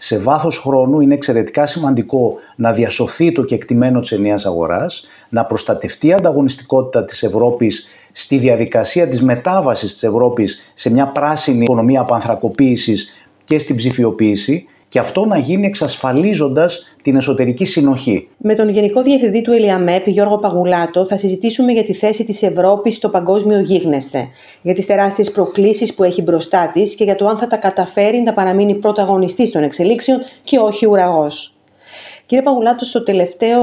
σε βάθος χρόνου είναι εξαιρετικά σημαντικό να διασωθεί το κεκτημένο της ενιαίας αγοράς, να προστατευτεί η ανταγωνιστικότητα της Ευρώπης στη διαδικασία της μετάβασης της Ευρώπης σε μια πράσινη οικονομία απανθρακοποίησης και στην ψηφιοποίηση και αυτό να γίνει εξασφαλίζοντας την εσωτερική συνοχή. Με τον Γενικό Διευθυντή του ΕΛΙΑΜΕΠ, Γιώργο Παγουλάτο, θα συζητήσουμε για τη θέση της Ευρώπης στο παγκόσμιο γίγνεσθε, για τις τεράστιες προκλήσεις που έχει μπροστά της και για το αν θα τα καταφέρει να παραμείνει πρωταγωνιστής των εξελίξεων και όχι ουραγός. Κύριε Παγουλάτο, στο τελευταίο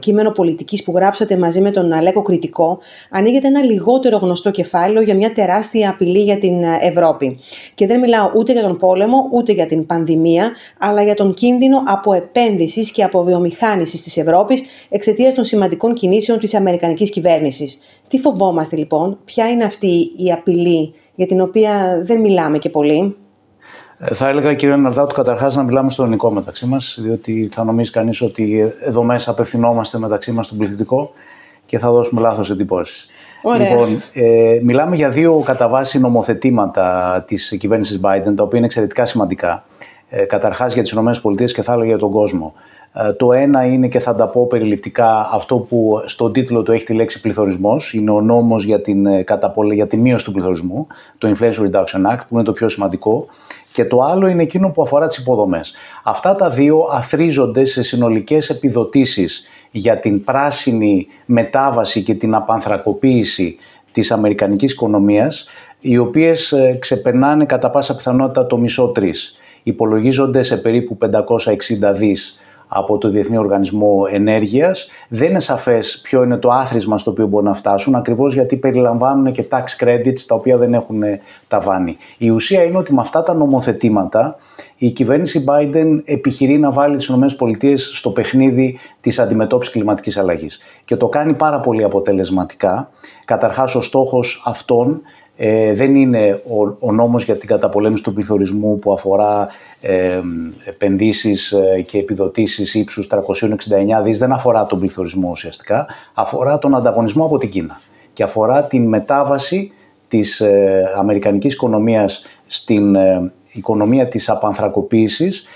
κείμενο πολιτικής που γράψατε μαζί με τον Αλέκο Κριτικό, ανοίγεται ένα λιγότερο γνωστό κεφάλαιο για μια τεράστια απειλή για την Ευρώπη. Και δεν μιλάω ούτε για τον πόλεμο, ούτε για την πανδημία, αλλά για τον κίνδυνο από επένδυση και από βιομηχάνηση της Ευρώπης εξαιτίας των σημαντικών κινήσεων της Αμερικανικής κυβέρνησης. Τι φοβόμαστε λοιπόν, ποια είναι αυτή η απειλή για την οποία δεν μιλάμε και πολύ; Ε, θα έλεγα, κύριε Ναρδάτου, καταρχάς να μιλάμε στο ελληνικό μεταξύ μας, διότι θα νομίζει κανείς ότι εδώ μέσα απευθυνόμαστε μεταξύ μας στον πληθυντικό και θα δώσουμε λάθος εντυπώσεις. Λοιπόν, ε, μιλάμε για δύο κατά βάση νομοθετήματα της κυβέρνησης Biden, τα οποία είναι εξαιρετικά σημαντικά. Ε, Καταρχάς για τις ΗΠΑ και θα έλεγα για τον κόσμο. Ε, το ένα είναι και θα τα πω περιληπτικά αυτό που στον τίτλο του έχει τη λέξη πληθωρισμός. Είναι ο νόμος για την, ε, για τη μείωση του πληθωρισμού, το Inflation Reduction Act, που είναι το πιο σημαντικό. Και το άλλο είναι εκείνο που αφορά τις υποδομές. Αυτά τα δύο αθρίζονται σε συνολικές επιδοτήσεις για την πράσινη μετάβαση και την απανθρακοποίηση της αμερικανικής οικονομίας, οι οποίες ε, ξεπερνάνε κατά πάσα πιθανότητα το μισό τρεις. Υπολογίζονται σε περίπου 560 δις από το Διεθνή Οργανισμό Ενέργειας. Δεν είναι σαφές ποιο είναι το άθροισμα στο οποίο μπορούν να φτάσουν, ακριβώς γιατί περιλαμβάνουν και tax credits τα οποία δεν έχουν ταβάνι. Η ουσία είναι ότι με αυτά τα νομοθετήματα η κυβέρνηση Biden επιχειρεί να βάλει τις ΗΠΑ στο παιχνίδι της αντιμετώπισης κλιματικής αλλαγής. Και το κάνει πάρα πολύ αποτελεσματικά. Καταρχάς ο στόχος αυτών ε, δεν είναι ο, ο νόμος για την καταπολέμηση του πληθωρισμού που αφορά ε, επενδύσεις ε, και επιδοτήσεις ύψους 369 δις, δεν αφορά τον πληθωρισμό ουσιαστικά, αφορά τον ανταγωνισμό από την Κίνα. Και αφορά την μετάβαση της ε, αμερικανικής οικονομίας στην ε, οικονομία της απανθρακοποίησης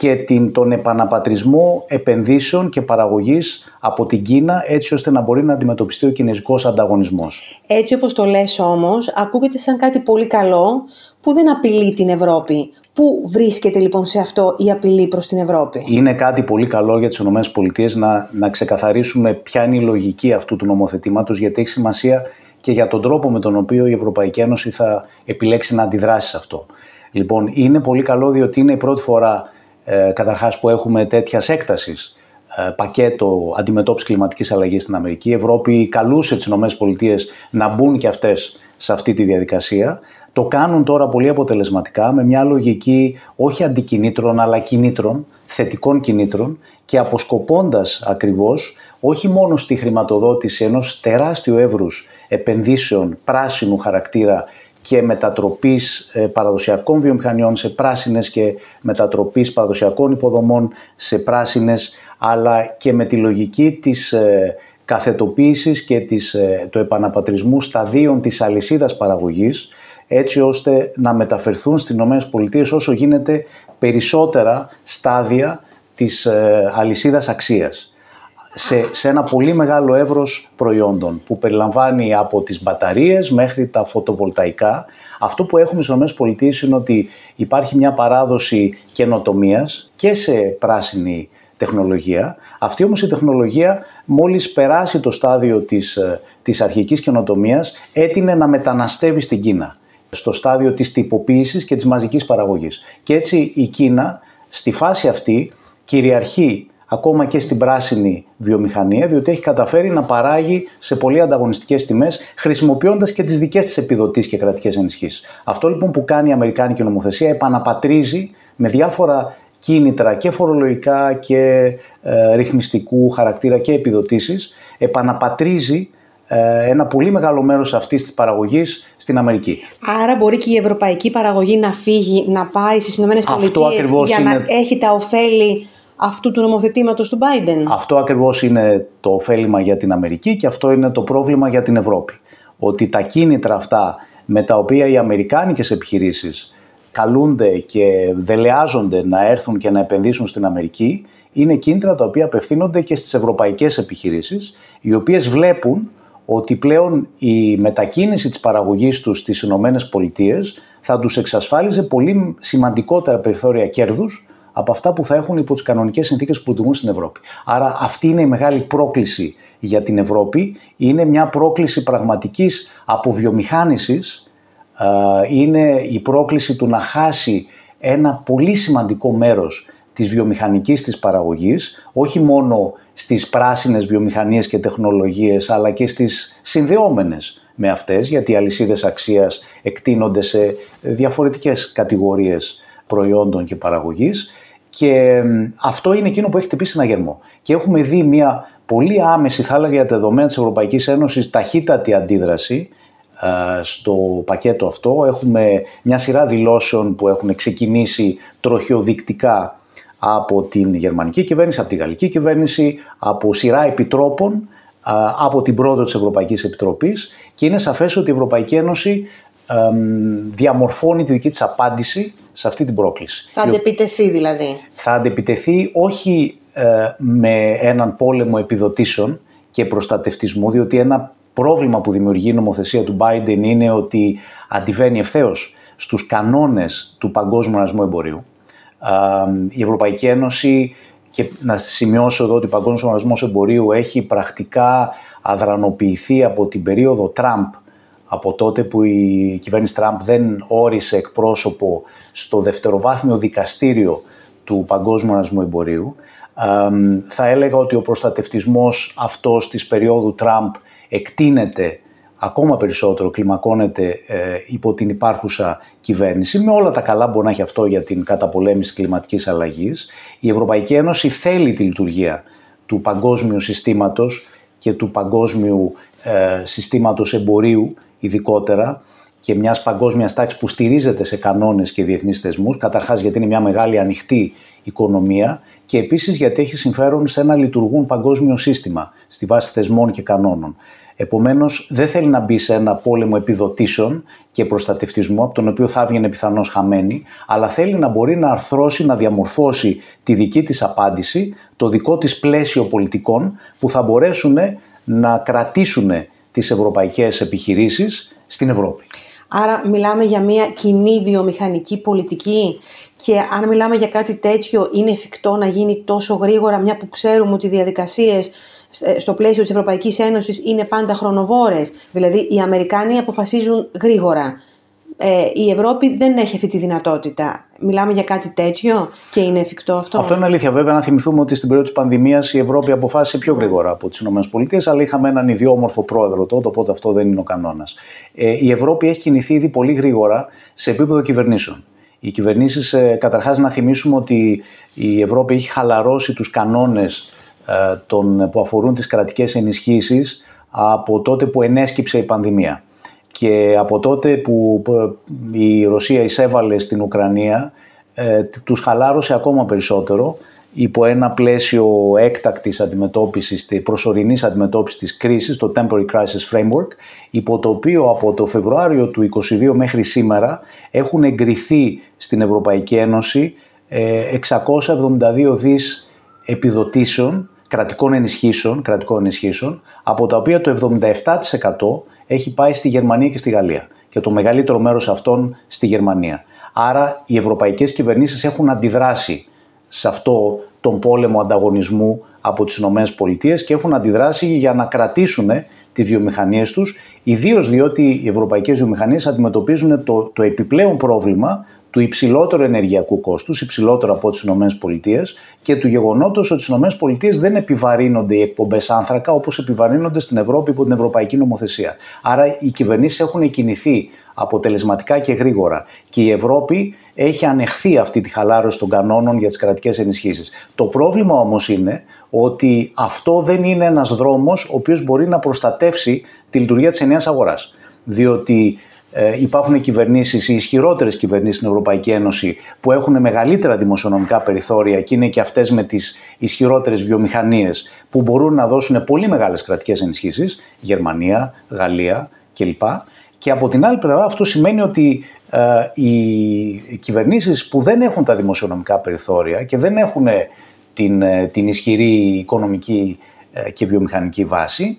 και την, τον επαναπατρισμό επενδύσεων και παραγωγής από την Κίνα έτσι ώστε να μπορεί να αντιμετωπιστεί ο κινέζικος ανταγωνισμός. Έτσι όπως το λες όμως, ακούγεται σαν κάτι πολύ καλό που δεν απειλεί την Ευρώπη. Πού βρίσκεται λοιπόν σε αυτό η απειλή προς την Ευρώπη; Είναι κάτι πολύ καλό για τις ΗΠΑ να, να ξεκαθαρίσουμε ποια είναι η λογική αυτού του νομοθετήματος γιατί έχει σημασία και για τον τρόπο με τον οποίο η Ευρωπαϊκή Ένωση θα επιλέξει να αντιδράσει σε αυτό. Λοιπόν, είναι πολύ καλό διότι είναι η πρώτη φορά ε, καταρχάς που έχουμε τέτοιας έκτασης ε, πακέτο αντιμετώπισης κλιματικής αλλαγής στην Αμερική. Η Ευρώπη καλούσε τις ΗΠΑ να μπουν και αυτές σε αυτή τη διαδικασία. Το κάνουν τώρα πολύ αποτελεσματικά με μια λογική όχι αντικινήτρων αλλά κινήτρων, θετικών κινήτρων και αποσκοπώντας ακριβώς όχι μόνο στη χρηματοδότηση ενός τεράστιου εύρους επενδύσεων πράσινου χαρακτήρα και μετατροπής ε, παραδοσιακών βιομηχανιών σε πράσινες και μετατροπής παραδοσιακών υποδομών σε πράσινες αλλά και με τη λογική της ε, καθετοποίησης και της, ε, του επαναπατρισμού σταδίων της αλυσίδας παραγωγής έτσι ώστε να μεταφερθούν στις ΗΠΑ όσο γίνεται περισσότερα στάδια της αλυσίδας αξίας σε, σε ένα πολύ μεγάλο εύρος προϊόντων που περιλαμβάνει από τις μπαταρίες μέχρι τα φωτοβολταϊκά. Αυτό που έχουμε στις ΗΠΑ είναι ότι υπάρχει μια παράδοση καινοτομίας και σε πράσινη τεχνολογία. Αυτή όμως η τεχνολογία μόλις περάσει το στάδιο της, ε, της αρχικής καινοτομίας έτεινε να μεταναστεύει στην Κίνα στο στάδιο της τυποποίησης και της μαζικής παραγωγής. Και έτσι η Κίνα στη φάση αυτή κυριαρχεί ακόμα και στην πράσινη βιομηχανία, διότι έχει καταφέρει να παράγει σε πολύ ανταγωνιστικές τιμές, χρησιμοποιώντας και τις δικές της επιδοτήσεις και κρατικές ενισχύσεις. Αυτό λοιπόν που κάνει η Αμερικάνικη νομοθεσία επαναπατρίζει με διάφορα κίνητρα και φορολογικά και ε, ρυθμιστικού χαρακτήρα και επιδοτήσεις, επαναπατρίζει ε, ένα πολύ μεγάλο μέρος αυτής της παραγωγής στην Αμερική. Άρα μπορεί και η ευρωπαϊκή παραγωγή να φύγει, να πάει στις ΗΠΑ για είναι... να έχει τα ωφέλη αυτού του νομοθετήματος του Biden. Αυτό ακριβώς είναι το ωφέλιμα για την Αμερική και αυτό είναι το πρόβλημα για την Ευρώπη. Ότι τα κίνητρα αυτά με τα οποία οι αμερικάνικες επιχειρήσεις καλούνται και δελεάζονται να έρθουν και να επενδύσουν στην Αμερική είναι κίνητρα τα οποία απευθύνονται και στις ευρωπαϊκές επιχειρήσεις, οι οποίες βλέπουν ότι πλέον η μετακίνηση της παραγωγής τους στις Ηνωμένες Πολιτείες θα τους εξασφάλιζε πολύ σημαντικότερα περιθώρια κέρδους από αυτά που θα έχουν υπό τις κανονικές συνθήκες που λειτουργούν στην Ευρώπη. Άρα αυτή είναι η μεγάλη πρόκληση για την Ευρώπη. Είναι μια πρόκληση πραγματικής αποβιομηχάνησης. Είναι η πρόκληση του να χάσει ένα πολύ σημαντικό μέρος της βιομηχανικής της παραγωγής, όχι μόνο στις πράσινες βιομηχανίες και τεχνολογίες, αλλά και στις συνδεόμενες με αυτές, γιατί οι αλυσίδες αξίας εκτείνονται σε διαφορετικές κατηγορίες προϊόντων και παραγωγής και αυτό είναι εκείνο που έχει χτυπήσει ένα γερμό. Και έχουμε δει μια πολύ άμεση, θα έλεγα για τα δεδομένα της Ευρωπαϊκής Ένωσης, ταχύτατη αντίδραση στο πακέτο αυτό. Έχουμε μια σειρά δηλώσεων που έχουν ξεκινήσει τροχιοδεικτικά από την γερμανική κυβέρνηση, από τη γαλλική κυβέρνηση, από σειρά επιτρόπων, από την πρόοδο της Ευρωπαϊκής Επιτροπής και είναι σαφές ότι η Ευρωπαϊκή Ένωση διαμορφώνει τη δική της απάντηση σε αυτή την πρόκληση. Θα αντεπιτεθεί δηλαδή. Θα αντεπιτεθεί όχι ε, με έναν πόλεμο επιδοτήσεων και προστατευτισμού, διότι ένα πρόβλημα που δημιουργεί η νομοθεσία του Biden είναι ότι αντιβαίνει ευθέως στους κανόνες του Παγκόσμιου Οργανισμού Εμπορίου η Ευρωπαϊκή Ένωση και να σημειώσω εδώ ότι ο Παγκόσμιος Οργανισμός Εμπορίου έχει πρακτικά αδρανοποιηθεί από την περίοδο Τραμπ από τότε που η κυβέρνηση Τραμπ δεν όρισε εκπρόσωπο στο δευτεροβάθμιο δικαστήριο του Παγκόσμιου Οργανισμού Εμπορίου. Θα έλεγα ότι ο προστατευτισμός αυτός της περίοδου Τραμπ εκτείνεται ακόμα περισσότερο κλιμακώνεται ε, υπό την υπάρχουσα κυβέρνηση, με όλα τα καλά που μπορεί να έχει αυτό για την καταπολέμηση κλιματικής αλλαγής. Η Ευρωπαϊκή Ένωση θέλει τη λειτουργία του παγκόσμιου συστήματος και του παγκόσμιου ε, συστήματος εμπορίου ειδικότερα και μιας παγκόσμιας τάξης που στηρίζεται σε κανόνες και διεθνείς θεσμούς, καταρχάς γιατί είναι μια μεγάλη ανοιχτή οικονομία και επίσης γιατί έχει συμφέρον σε ένα λειτουργούν παγκόσμιο σύστημα στη βάση θεσμών και κανόνων. Επομένως, δεν θέλει να μπει σε ένα πόλεμο επιδοτήσεων και προστατευτισμού, από τον οποίο θα έβγαινε πιθανώς χαμένη, αλλά θέλει να μπορεί να αρθρώσει, να διαμορφώσει τη δική της απάντηση, το δικό της πλαίσιο πολιτικών που θα μπορέσουν να κρατήσουν τις ευρωπαϊκές επιχειρήσεις στην Ευρώπη. Άρα μιλάμε για μια κοινή βιομηχανική πολιτική και αν μιλάμε για κάτι τέτοιο είναι εφικτό να γίνει τόσο γρήγορα μια που ξέρουμε ότι οι διαδικασίες ε, στο πλαίσιο της Ευρωπαϊκής Ένωσης είναι πάντα χρονοβόρες. Δηλαδή οι Αμερικάνοι αποφασίζουν γρήγορα. Ε, η Ευρώπη δεν έχει αυτή τη δυνατότητα. Μιλάμε για κάτι τέτοιο και είναι εφικτό αυτό; Αυτό είναι αλήθεια. Βέβαια, να θυμηθούμε ότι στην περίοδο της πανδημίας η Ευρώπη αποφάσισε πιο γρήγορα από τις ΗΠΑ, αλλά είχαμε έναν ιδιόμορφο πρόεδρο τότε, οπότε αυτό δεν είναι ο κανόνας. Ε, η Ευρώπη έχει κινηθεί ήδη πολύ γρήγορα σε επίπεδο κυβερνήσεων. Οι κυβερνήσεις, ε, καταρχάς, να θυμίσουμε ότι η Ευρώπη έχει χαλαρώσει τους κανόνες ε, που αφορούν τις κρατικές ενισχύσεις από τότε που ενέσκυψε η πανδημία. Και από τότε που η Ρωσία εισέβαλε στην Ουκρανία, ε, τους χαλάρωσε ακόμα περισσότερο υπό ένα πλαίσιο έκτακτης αντιμετώπισης, προσωρινής αντιμετώπισης της κρίσης, το Temporary Crisis Framework, υπό το οποίο από το Φεβρουάριο του 2022 μέχρι σήμερα έχουν εγκριθεί στην Ευρωπαϊκή Ένωση 672 ε, δις επιδοτήσεων κρατικών ενισχύσεων, κρατικών ενισχύσεων, από τα οποία το 77% έχει πάει στη Γερμανία και στη Γαλλία και το μεγαλύτερο μέρος αυτών στη Γερμανία. Άρα οι ευρωπαϊκές κυβερνήσεις έχουν αντιδράσει σε αυτό τον πόλεμο ανταγωνισμού από τις Ηνωμένες Πολιτείες και έχουν αντιδράσει για να κρατήσουν τις βιομηχανίες τους, ιδίως διότι οι ευρωπαϊκές βιομηχανίες αντιμετωπίζουν το, το επιπλέον πρόβλημα του υψηλότερου ενεργειακού κόστους, υψηλότερο από τις ΗΠΑ και του γεγονότος ότι στις ΗΠΑ δεν επιβαρύνονται οι εκπομπές άνθρακα όπως επιβαρύνονται στην Ευρώπη υπό την Ευρωπαϊκή Νομοθεσία. Άρα οι κυβερνήσεις έχουν κινηθεί αποτελεσματικά και γρήγορα και η Ευρώπη έχει ανεχθεί αυτή τη χαλάρωση των κανόνων για τις κρατικές ενισχύσεις. Το πρόβλημα όμως είναι ότι αυτό δεν είναι ένας δρόμος ο οποίος μπορεί να προστατεύσει τη λειτουργία της ενιαίας αγοράς. Διότι ε, υπάρχουν κυβερνήσεις, οι ισχυρότερες κυβερνήσεις στην Ευρωπαϊκή Ένωση που έχουν μεγαλύτερα δημοσιονομικά περιθώρια και είναι και αυτές με τις ισχυρότερες βιομηχανίες που μπορούν να δώσουν πολύ μεγάλες κρατικές ενισχύσεις, Γερμανία, Γαλλία κλπ. Και από την άλλη πλευρά αυτό σημαίνει ότι οι κυβερνήσεις που δεν έχουν τα δημοσιονομικά περιθώρια και δεν έχουν την, την ισχυρή οικονομική και βιομηχανική βάση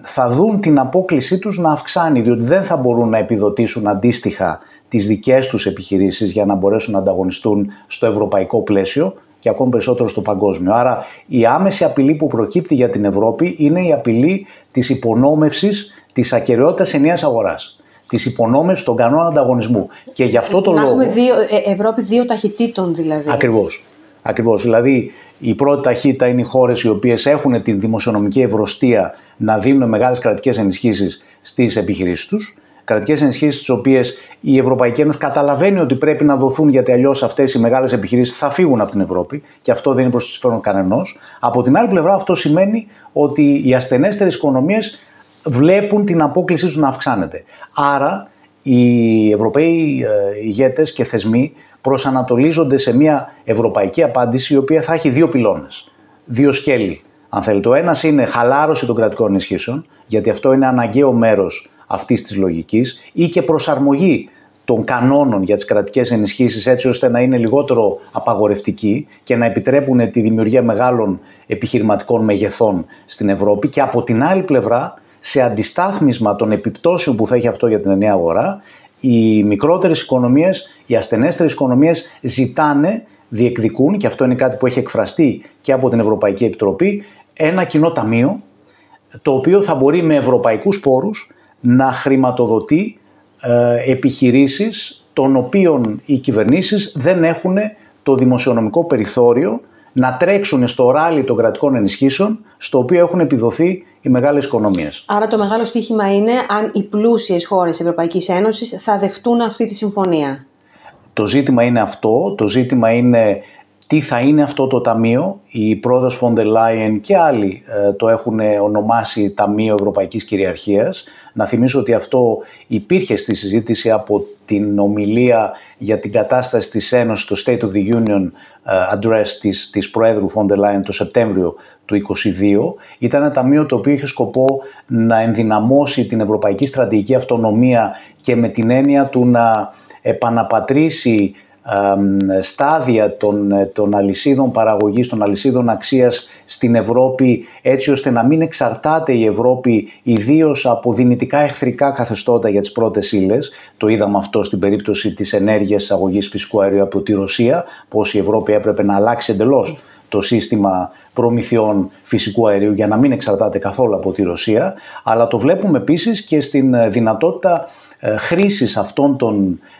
θα δουν την απόκλησή τους να αυξάνει διότι δεν θα μπορούν να επιδοτήσουν αντίστοιχα τις δικές τους επιχειρήσεις για να μπορέσουν να ανταγωνιστούν στο ευρωπαϊκό πλαίσιο και ακόμη περισσότερο στο παγκόσμιο. Άρα η άμεση απειλή που προκύπτει για την Ευρώπη είναι η απειλή της υπονόμευσης της ακαιρεότητας ενιαίας αγοράς της υπονόμευσης των κανόνων ανταγωνισμού. Και γι' αυτό το να λόγο. Έχουμε δύο, ε, Ευρώπη δύο ταχυτήτων δηλαδή. Ακριβώς. Ακριβώς. Δηλαδή, η πρώτη ταχύτητα είναι οι χώρες οι οποίες έχουν την δημοσιονομική ευρωστία να δίνουν μεγάλες κρατικές ενισχύσεις στις επιχειρήσεις τους. Κρατικές ενισχύσεις, τις οποίες η Ευρωπαϊκή Ένωση καταλαβαίνει ότι πρέπει να δοθούν γιατί αλλιώς αυτές οι μεγάλες επιχειρήσεις θα φύγουν από την Ευρώπη και αυτό δεν είναι προς το συμφέρον κανενός. Από την άλλη πλευρά, αυτό σημαίνει ότι οι ασθενέστερες οικονομίες βλέπουν την απόκλησή τους να αυξάνεται. Άρα, οι Ευρωπαίοι ε, ηγέτες και θεσμοί προσανατολίζονται σε μια ευρωπαϊκή απάντηση η οποία θα έχει δύο πυλώνες, δύο σκέλη. Αν θέλετε, το ένας είναι χαλάρωση των κρατικών ενισχύσεων, γιατί αυτό είναι αναγκαίο μέρος αυτής της λογικής, ή και προσαρμογή των κανόνων για τις κρατικές ενισχύσεις έτσι ώστε να είναι λιγότερο απαγορευτικοί και να επιτρέπουν τη δημιουργία μεγάλων επιχειρηματικών μεγεθών στην Ευρώπη. Και από την άλλη πλευρά σε αντιστάθμισμα των επιπτώσεων που θα έχει αυτό για την ενιαία αγορά οι μικρότερες οικονομίες, οι ασθενέστερες οικονομίες ζητάνε, διεκδικούν και αυτό είναι κάτι που έχει εκφραστεί και από την Ευρωπαϊκή Επιτροπή, ένα κοινό ταμείο το οποίο θα μπορεί με ευρωπαϊκούς πόρους να χρηματοδοτεί ε, επιχειρήσεις των οποίων οι κυβερνήσεις δεν έχουν το δημοσιονομικό περιθώριο να τρέξουν στο ράλι των κρατικών ενισχύσεων στο οποίο έχουν επιδοθεί οι μεγάλες οικονομίες. Άρα το μεγάλο στίχημα είναι αν οι πλούσιες χώρες της Ευρωπαϊκής Ένωσης θα δεχτούν αυτή τη συμφωνία. Το ζήτημα είναι αυτό, το ζήτημα είναι τι θα είναι αυτό το ταμείο. Η πρόεδρος Φόντε Λάιεν και άλλοι ε, το έχουν ονομάσει Ταμείο Ευρωπαϊκής Κυριαρχίας. Να θυμίσω ότι αυτό υπήρχε στη συζήτηση από την ομιλία για την κατάσταση της Ένωσης, το State of the Union ε, Address της, της Προέδρου Φόντε Λάιεν το Σεπτέμβριο του 2022. Ήταν ένα ταμείο το οποίο είχε σκοπό να ενδυναμώσει την ευρωπαϊκή στρατηγική αυτονομία και με την έννοια του να επαναπατρίσει στάδια των, ε, των αλυσίδων παραγωγής, των αλυσίδων αξίας στην Ευρώπη έτσι ώστε να μην εξαρτάται η Ευρώπη ιδίως από δυνητικά εχθρικά καθεστώτα για τις πρώτες ύλες. Το είδαμε αυτό στην περίπτωση της ενέργειας εισαγωγής φυσικού αερίου από τη Ρωσία, πως η Ευρώπη έπρεπε να αλλάξει εντελώς το σύστημα προμηθειών φυσικού αερίου για να μην εξαρτάται καθόλου από τη Ρωσία, αλλά το βλέπουμε επίσης και στην ε, δυνατότητα ε, χρήσης αυτών των ε,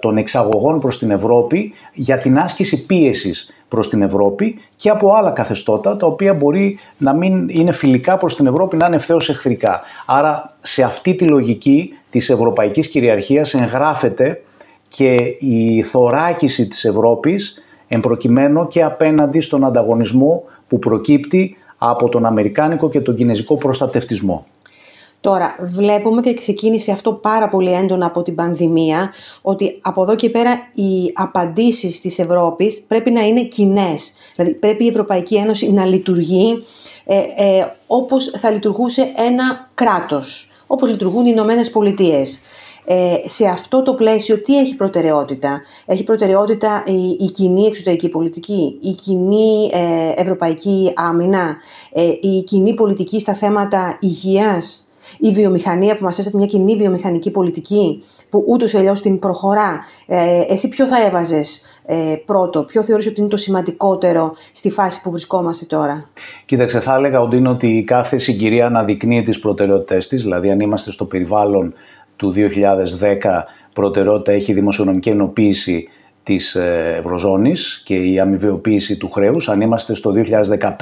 των εξαγωγών προς την Ευρώπη για την άσκηση πίεσης προς την Ευρώπη και από άλλα καθεστώτα τα οποία μπορεί να μην είναι φιλικά προς την Ευρώπη, να είναι ευθέως εχθρικά. Άρα σε αυτή τη λογική της ευρωπαϊκής κυριαρχίας εγγράφεται και η θωράκιση της Ευρώπης εμπροκειμένου και απέναντι στον ανταγωνισμό που προκύπτει από τον Αμερικάνικο και τον Κινέζικο προστατευτισμό. Τώρα, βλέπουμε και ξεκίνησε αυτό πάρα πολύ έντονα από την πανδημία, ότι από εδώ και πέρα οι απαντήσεις της Ευρώπης πρέπει να είναι κοινές. Δηλαδή, πρέπει η Ευρωπαϊκή Ένωση να λειτουργεί ε, ε, όπως θα λειτουργούσε ένα κράτος, όπως λειτουργούν οι Ηνωμένες Πολιτείες. Ε, σε αυτό το πλαίσιο τι έχει προτεραιότητα; Έχει προτεραιότητα η, η κοινή εξωτερική πολιτική, η κοινή ε, ευρωπαϊκή άμυνα, ε, η κοινή πολιτική στα θέματα υγείας, η βιομηχανία που μας έστειλε μια κοινή βιομηχανική πολιτική που ούτως ή αλλιώς την προχωρά. Ε, εσύ ποιο θα έβαζες ε, πρώτο, ποιο θεωρείς ότι είναι το σημαντικότερο στη φάση που βρισκόμαστε τώρα; Κοίταξε, θα έλεγα ότι είναι ότι κάθε συγκυρία αναδεικνύει τις προτεραιότητες της, δηλαδή αν είμαστε στο περιβάλλον του 2010 προτεραιότητα έχει δημοσιονομική ενοποίηση της ε, Ευρωζώνης και η αμοιβαιοποίηση του χρέους. Αν είμαστε στο 2015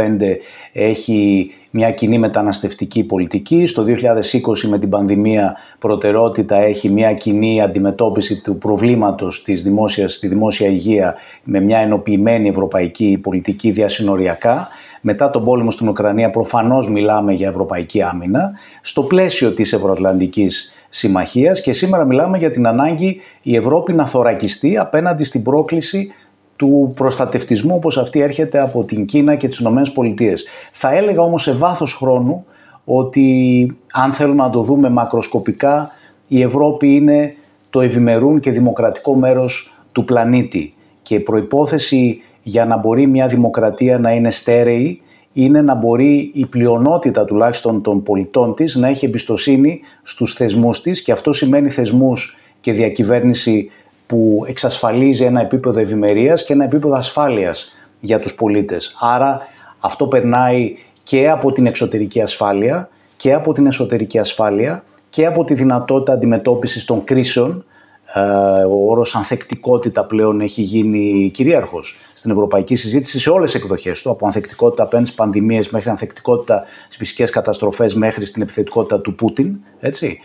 έχει μια κοινή μεταναστευτική πολιτική. Στο 2020 με την πανδημία προτεραιότητα έχει μια κοινή αντιμετώπιση του προβλήματος της δημόσιας, στη δημόσια υγεία με μια ενοποιημένη ευρωπαϊκή πολιτική διασυνοριακά. Μετά τον πόλεμο στην Ουκρανία προφανώς μιλάμε για ευρωπαϊκή άμυνα. Στο πλαίσιο της ευρωατλαντικής συμμαχίας και σήμερα μιλάμε για την ανάγκη η Ευρώπη να θωρακιστεί απέναντι στην πρόκληση του προστατευτισμού όπως αυτή έρχεται από την Κίνα και τις Ηνωμένες Πολιτείες. Θα έλεγα όμως σε βάθος χρόνου ότι αν θέλουμε να το δούμε μακροσκοπικά η Ευρώπη είναι το ευημερούν και δημοκρατικό μέρος του πλανήτη. Και η προϋπόθεση για να μπορεί μια δημοκρατία να είναι στέρεη είναι να μπορεί η πλειονότητα τουλάχιστον των πολιτών της να έχει εμπιστοσύνη στους θεσμούς της και αυτό σημαίνει θεσμούς και διακυβέρνηση που εξασφαλίζει ένα επίπεδο ευημερίας και ένα επίπεδο ασφάλειας για τους πολίτες. Άρα αυτό περνάει και από την εξωτερική ασφάλεια και από την εσωτερική ασφάλεια και από τη δυνατότητα αντιμετώπισης των κρίσεων. Ε, ο όρος ανθεκτικότητα πλέον έχει γίνει κυρίαρχος στην ευρωπαϊκή συζήτηση σε όλες τις εκδοχές του, από ανθεκτικότητα απέναντι στις πανδημίες μέχρι ανθεκτικότητα στις φυσικές καταστροφές μέχρι στην επιθετικότητα του Πούτιν. Έτσι.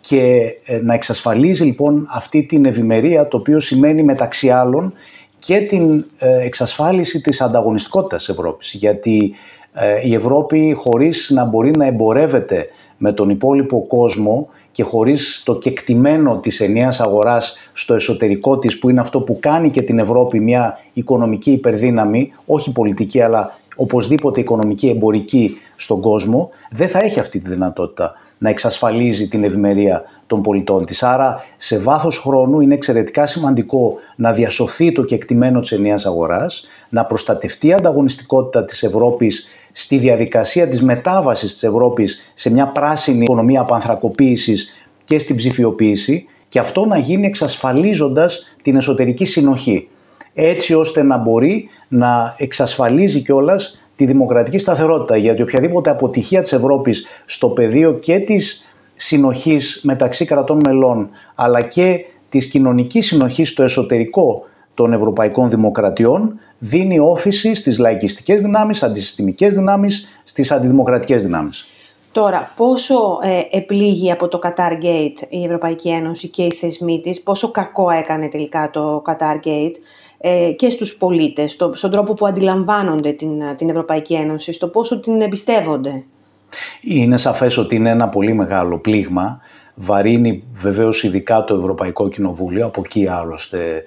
Και ε, να εξασφαλίζει λοιπόν αυτή την ευημερία, το οποίο σημαίνει μεταξύ άλλων και την ε, εξασφάλιση της ανταγωνιστικότητας της Ευρώπης. Γιατί ε, η Ευρώπη χωρίς να μπορεί να εμπορεύεται με τον υπόλοιπο κόσμο και χωρίς το κεκτημένο της ενιαίας αγοράς στο εσωτερικό της που είναι αυτό που κάνει και την Ευρώπη μια οικονομική υπερδύναμη, όχι πολιτική αλλά οπωσδήποτε οικονομική εμπορική στον κόσμο, δεν θα έχει αυτή τη δυνατότητα να εξασφαλίζει την ευημερία των πολιτών της. Άρα σε βάθος χρόνου είναι εξαιρετικά σημαντικό να διασωθεί το κεκτημένο της ενιαίας αγοράς, να προστατευτεί η ανταγωνιστικότητα της Ευρώπης στη διαδικασία της μετάβασης της Ευρώπης σε μια πράσινη οικονομία απανθρακοποίησης και στην ψηφιοποίηση και αυτό να γίνει εξασφαλίζοντας την εσωτερική συνοχή έτσι ώστε να μπορεί να εξασφαλίζει κιόλας τη δημοκρατική σταθερότητα γιατί οποιαδήποτε αποτυχία της Ευρώπης στο πεδίο και της συνοχής μεταξύ κρατών μελών αλλά και της κοινωνικής συνοχής στο εσωτερικό των ευρωπαϊκών δημοκρατιών δίνει όθηση στις λαϊκιστικές δυνάμεις, αντισυστημικές δυνάμεις, στις αντιδημοκρατικές δυνάμεις. Τώρα, πόσο ε, επλήγει από το Qatar Gate η Ευρωπαϊκή Ένωση και οι θεσμοί της, πόσο κακό έκανε τελικά το Qatar Gate ε, και στους πολίτες, στο, στον τρόπο που αντιλαμβάνονται την, την Ευρωπαϊκή Ένωση, στο πόσο την εμπιστεύονται; Είναι σαφές ότι είναι ένα πολύ μεγάλο πλήγμα. Βαρύνει βεβαίως ειδικά το Ευρωπαϊκό Κοινοβούλιο, από εκεί άλλωστε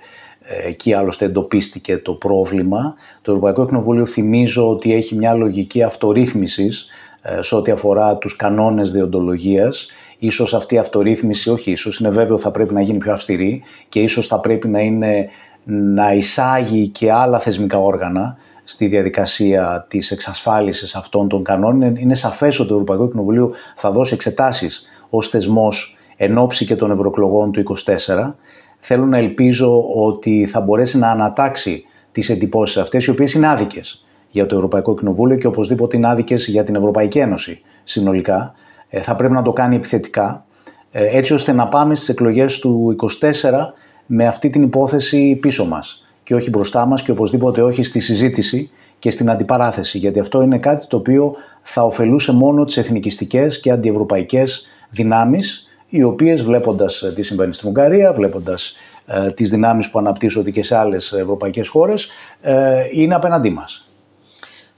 Εκεί άλλωστε εντοπίστηκε το πρόβλημα. Το Ευρωπαϊκό Κοινοβούλιο θυμίζω ότι έχει μια λογική αυτορύθμισης ε, σε ό,τι αφορά τους κανόνες διοντολογίας. Ίσως αυτή η αυτορύθμιση, όχι ίσως, είναι βέβαιο θα πρέπει να γίνει πιο αυστηρή και ίσως θα πρέπει να, είναι, να εισάγει και άλλα θεσμικά όργανα στη διαδικασία της εξασφάλισης αυτών των κανόνων. Είναι σαφές ότι το Ευρωπαϊκό Κοινοβούλιο θα δώσει εξετάσεις ως θεσμός εν ώψη και των ευρωεκλογών του 2024 θέλω να ελπίζω ότι θα μπορέσει να ανατάξει τις εντυπώσεις αυτές, οι οποίες είναι άδικες για το Ευρωπαϊκό Κοινοβούλιο και οπωσδήποτε είναι άδικες για την Ευρωπαϊκή Ένωση συνολικά. Ε, θα πρέπει να το κάνει επιθετικά, ε, έτσι ώστε να πάμε στις εκλογές του 2024 με αυτή την υπόθεση πίσω μας και όχι μπροστά μας και οπωσδήποτε όχι στη συζήτηση και στην αντιπαράθεση, γιατί αυτό είναι κάτι το οποίο θα ωφελούσε μόνο τις εθνικιστικές και αντιευρωπαϊκές δυνάμεις οι οποίες βλέποντας ε, τι συμβαίνει στην Ουγγαρία, βλέποντας ε, τις δυνάμεις που αναπτύσσονται και σε άλλες ευρωπαϊκές χώρες, ε, είναι απέναντί μας.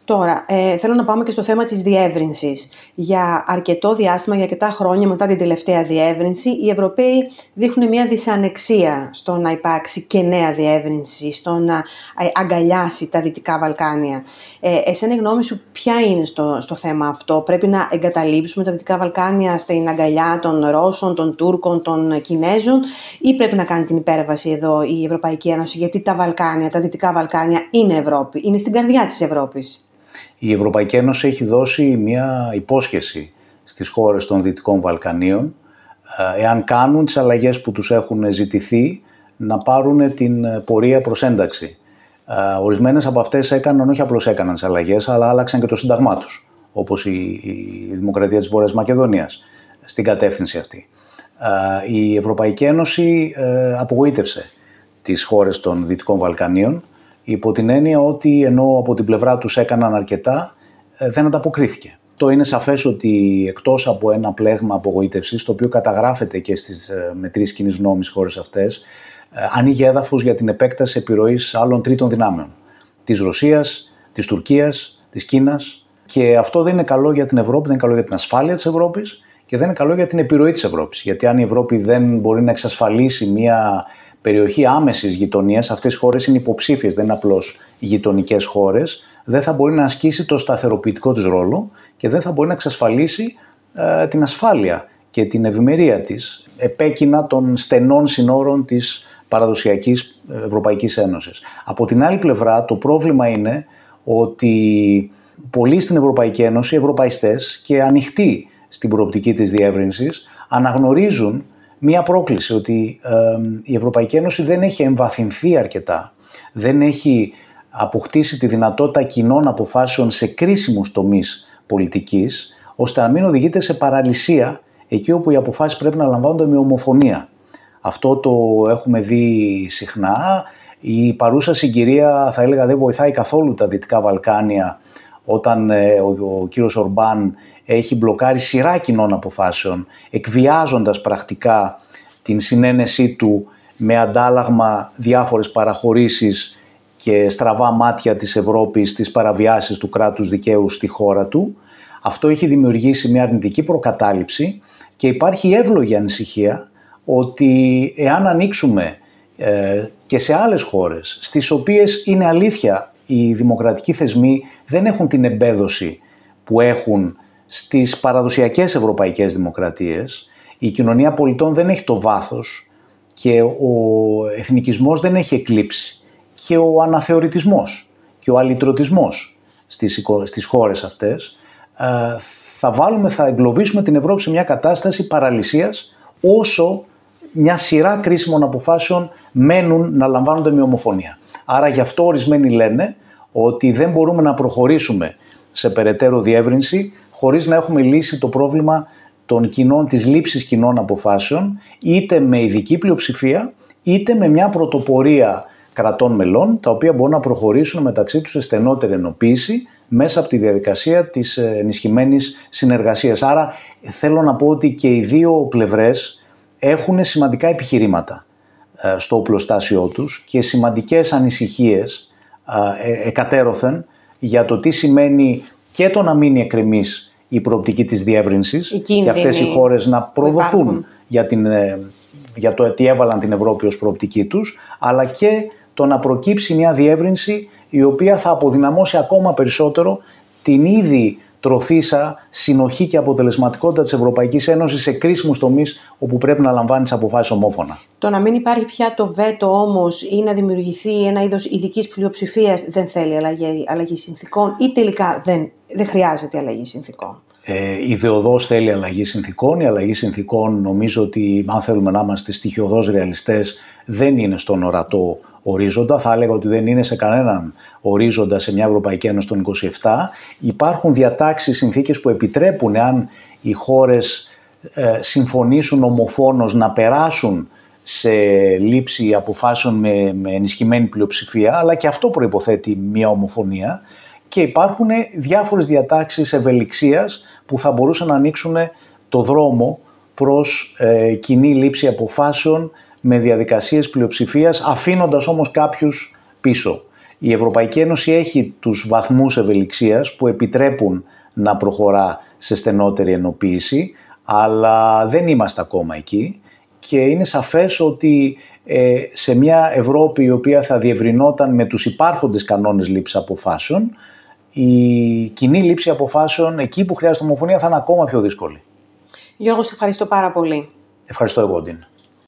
Τώρα, ε, θέλω να πάμε και στο θέμα της διεύρυνσης. Για αρκετό διάστημα, για αρκετά χρόνια μετά την τελευταία διεύρυνση, οι Ευρωπαίοι δείχνουν μια δυσανεξία στο να υπάρξει και νέα διεύρυνση, στο να ε, αγκαλιάσει τα Δυτικά Βαλκάνια. Ε, εσένα η γνώμη σου ποια είναι στο, στο θέμα αυτό; Πρέπει να εγκαταλείψουμε τα Δυτικά Βαλκάνια στην αγκαλιά των Ρώσων, των Τούρκων, των Κινέζων ή πρέπει να κάνει την υπέρβαση εδώ η Ευρωπαϊκή Ένωση γιατί τα Βαλκάνια, τα Δυτικά Βαλκάνια είναι Ευρώπη, είναι στην καρδιά της Ευρώπης; Η Ευρωπαϊκή Ένωση έχει δώσει μια υπόσχεση στις χώρες των Δυτικών Βαλκανίων ε, εάν κάνουν τις αλλαγές που τους έχουν ζητηθεί να πάρουν την πορεία προς ένταξη. Ε, ορισμένες από αυτές έκαναν, όχι απλώς έκαναν τις αλλαγές, αλλά άλλαξαν και το σύνταγμά τους, όπως η, η Δημοκρατία της Βόρειας Μακεδονίας, στην κατεύθυνση αυτή. Ε, η Ευρωπαϊκή Ένωση απογοήτευσε τις χώρες των Δυτικών Βαλκανίων υπό την έννοια ότι ενώ από την πλευρά τους έκαναν αρκετά, ε, δεν ανταποκρίθηκε. Το είναι σαφές ότι εκτός από ένα πλέγμα απογοήτευσης, το οποίο καταγράφεται και στις ε, μετρήσεις κοινής νόμης χώρες αυτές, ε, ανοίγει έδαφος για την επέκταση επιρροής άλλων τρίτων δυνάμεων. Της Ρωσίας, της Τουρκίας, της Κίνας. Και αυτό δεν είναι καλό για την Ευρώπη, δεν είναι καλό για την ασφάλεια της Ευρώπης και δεν είναι καλό για την επιρροή της Ευρώπης. Γιατί αν η Ευρώπη δεν μπορεί να εξασφαλίσει μια περιοχή άμεσης γειτονίας, αυτές οι χώρες είναι υποψήφιες, δεν είναι απλώς γειτονικές χώρες, δεν θα μπορεί να ασκήσει το σταθεροποιητικό της ρόλο και δεν θα μπορεί να εξασφαλίσει ε, την ασφάλεια και την ευημερία της επέκεινα των στενών συνόρων της παραδοσιακής Ευρωπαϊκής Ένωσης. Από την άλλη πλευρά το πρόβλημα είναι ότι πολλοί στην Ευρωπαϊκή Ένωση, ευρωπαϊστές και ανοιχτοί στην προοπτική της διεύρυνσης, αναγνωρίζουν μία πρόκληση ότι η Ευρωπαϊκή Ένωση δεν έχει εμβαθυνθεί αρκετά, δεν έχει αποκτήσει τη δυνατότητα κοινών αποφάσεων σε κρίσιμους τομείς πολιτικής, ώστε να μην οδηγείται σε παραλυσία εκεί όπου οι αποφάσεις πρέπει να λαμβάνονται με ομοφωνία. Αυτό το έχουμε δει συχνά. Η παρούσα συγκυρία θα έλεγα δεν βοηθάει καθόλου τα Δυτικά Βαλκάνια όταν ε, ο, ο κύριος Ορμπάν έχει μπλοκάρει σειρά κοινών αποφάσεων, εκβιάζοντας πρακτικά την συνένεσή του με αντάλλαγμα διάφορες παραχωρήσεις και στραβά μάτια της Ευρώπης στις παραβιάσεις του κράτους δικαίου στη χώρα του. Αυτό έχει δημιουργήσει μια αρνητική προκατάληψη και υπάρχει εύλογη ανησυχία ότι εάν ανοίξουμε ε, και σε άλλες χώρες στις οποίες είναι αλήθεια οι δημοκρατικοί θεσμοί δεν έχουν την εμπέδωση που έχουν στις παραδοσιακές ευρωπαϊκές δημοκρατίες, η κοινωνία πολιτών δεν έχει το βάθος και ο εθνικισμός δεν έχει εκλείψει και ο αναθεωρητισμός και ο αλυτρωτισμός στις, στις χώρες αυτές ε, θα βάλουμε, θα εγκλωβίσουμε την Ευρώπη σε μια κατάσταση παραλυσίας όσο μια σειρά κρίσιμων αποφάσεων μένουν να λαμβάνονται με ομοφωνία. Άρα γι' αυτό ορισμένοι λένε ότι δεν μπορούμε να προχωρήσουμε σε περαιτέρω διεύρυνση χωρίς να έχουμε λύσει το πρόβλημα των κοινών, της λήψης κοινών αποφάσεων είτε με ειδική πλειοψηφία είτε με μια πρωτοπορία κρατών μελών τα οποία μπορούν να προχωρήσουν μεταξύ τους σε στενότερη ενοποίηση μέσα από τη διαδικασία της ενισχυμένης συνεργασίας. Άρα θέλω να πω ότι και οι δύο πλευρές έχουν σημαντικά επιχειρήματα ε, στο οπλοστάσιό τους και σημαντικές ανησυχίες ε, εκατέρωθεν για το τι σημαίνει και το να μείνει εκκρεμής η προοπτική της διεύρυνσης και αυτές οι χώρες να προδοθούν για, την, ε, για το τι έβαλαν την Ευρώπη ως προοπτική τους, αλλά και το να προκύψει μια διεύρυνση η οποία θα αποδυναμώσει ακόμα περισσότερο την ήδη τροθήσα συνοχή και αποτελεσματικότητα της Ευρωπαϊκής Ένωσης σε κρίσιμους τομείς όπου πρέπει να λαμβάνεις αποφάσεις ομόφωνα. Το να μην υπάρχει πια το βέτο όμως ή να δημιουργηθεί ένα είδος ειδικής πλειοψηφίας δεν θέλει αλλαγή, αλλαγή συνθήκων ή τελικά δεν, δεν χρειάζεται αλλαγή συνθήκων. Ε, ιδεοδός θέλει αλλαγή συνθήκων. Η αλλαγή συνθήκων νομίζω ότι αν θέλουμε να είμαστε στοιχειοδός ρεαλιστές δεν είναι στον ορατό ορίζοντα. Θα έλεγα ότι δεν είναι σε κανέναν ορίζοντα σε μια Ευρωπαϊκή Ένωση των 27. Υπάρχουν διατάξεις, συνθήκες που επιτρέπουν εάν οι χώρες ε, συμφωνήσουν ομοφόνος να περάσουν σε λήψη αποφάσεων με, με ενισχυμένη πλειοψηφία, αλλά και αυτό προϋποθέτει μια ομοφωνία και υπάρχουν διάφορες διατάξεις ευελιξίας που θα μπορούσαν να ανοίξουν το δρόμο προς ε, κοινή λήψη αποφάσεων με διαδικασίες πλειοψηφίας, αφήνοντας όμως κάποιους πίσω. Η Ευρωπαϊκή Ένωση έχει τους βαθμούς ευελιξίας που επιτρέπουν να προχωρά σε στενότερη ενοποίηση, αλλά δεν είμαστε ακόμα εκεί και είναι σαφές ότι ε, σε μια Ευρώπη η οποία θα διευρυνόταν με τους υπάρχοντες κανόνες λήψης αποφάσεων, η κοινή λήψη αποφάσεων εκεί που χρειάζεται ομοφωνία θα είναι ακόμα πιο δύσκολη. Γιώργος, σε ευχαριστώ πάρα πολύ. Ευχαριστώ εγώ, Ντίν.